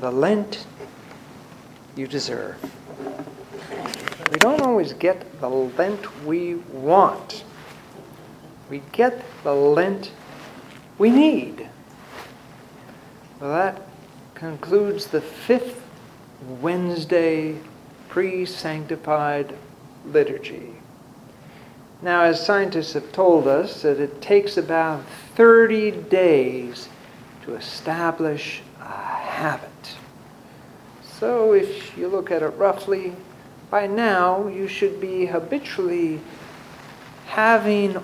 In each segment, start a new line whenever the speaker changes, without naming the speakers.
the Lent you deserve. We don't always get the Lent we want. We get the Lent we need. Well, that concludes the fifth Wednesday pre sanctified liturgy. Now, as scientists have told us, that it takes about 30 days to establish a habit. So, if you look at it roughly, by now you should be habitually having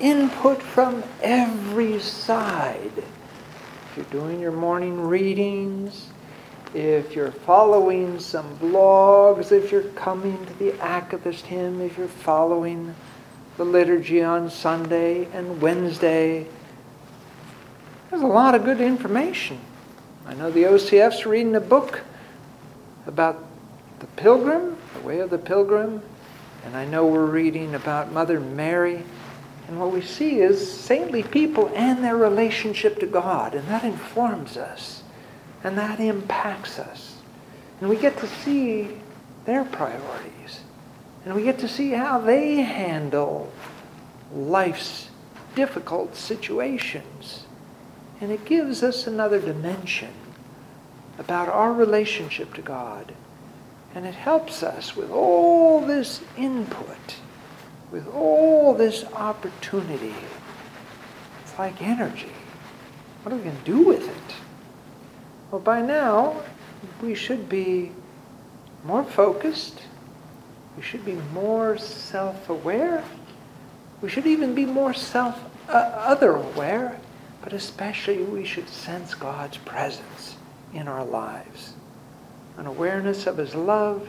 input from every side. If you're doing your morning readings, if you're following some blogs, if you're coming to the Akathist hymn, if you're following the liturgy on Sunday and Wednesday, there's a lot of good information. I know the OCF's reading a book about the pilgrim, the way of the pilgrim, and I know we're reading about Mother Mary. And what we see is saintly people and their relationship to God, and that informs us, and that impacts us. And we get to see their priorities, and we get to see how they handle life's difficult situations. And it gives us another dimension about our relationship to God. And it helps us with all this input, with all this opportunity. It's like energy. What are we going to do with it? Well, by now, we should be more focused. We should be more self aware. We should even be more self uh, other aware, but especially we should sense God's presence in our lives. An awareness of His love,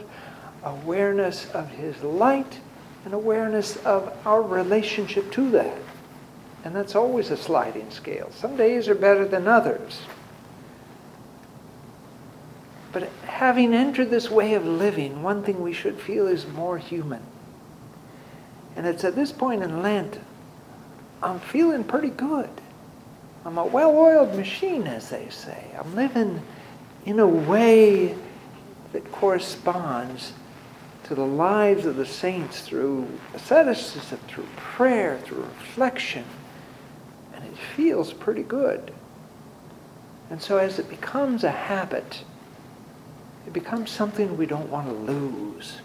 awareness of His light, and awareness of our relationship to that. And that's always a sliding scale. Some days are better than others. But having entered this way of living, one thing we should feel is more human. And it's at this point in Lent, I'm feeling pretty good. I'm a well oiled machine, as they say. I'm living in a way that corresponds to the lives of the saints through asceticism, through prayer, through reflection. And it feels pretty good. And so as it becomes a habit, it becomes something we don't want to lose.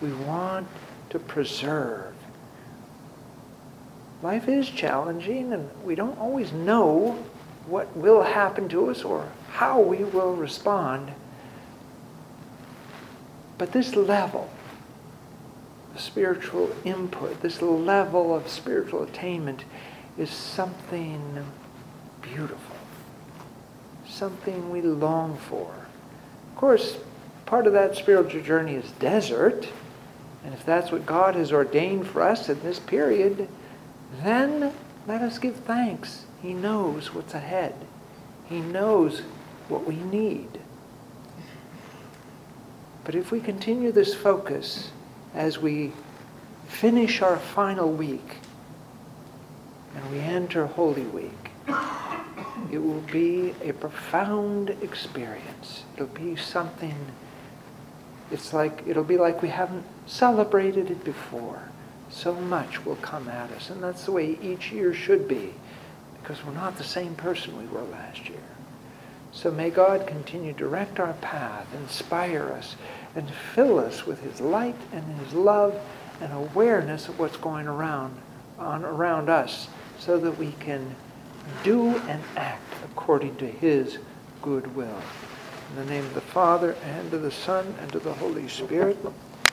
We want to preserve. Life is challenging, and we don't always know what will happen to us or how we will respond. But this level of spiritual input, this level of spiritual attainment, is something beautiful, something we long for. Of course, part of that spiritual journey is desert. And if that's what God has ordained for us in this period, then let us give thanks. He knows what's ahead. He knows what we need. But if we continue this focus as we finish our final week and we enter Holy Week, it will be a profound experience. It'll be something, it's like, it'll be like we haven't celebrated it before. So much will come at us, and that's the way each year should be, because we're not the same person we were last year. So may God continue to direct our path, inspire us, and fill us with his light and his love and awareness of what's going around on around us so that we can do and act according to his good will. In the name of the Father, and of the Son, and of the Holy Spirit.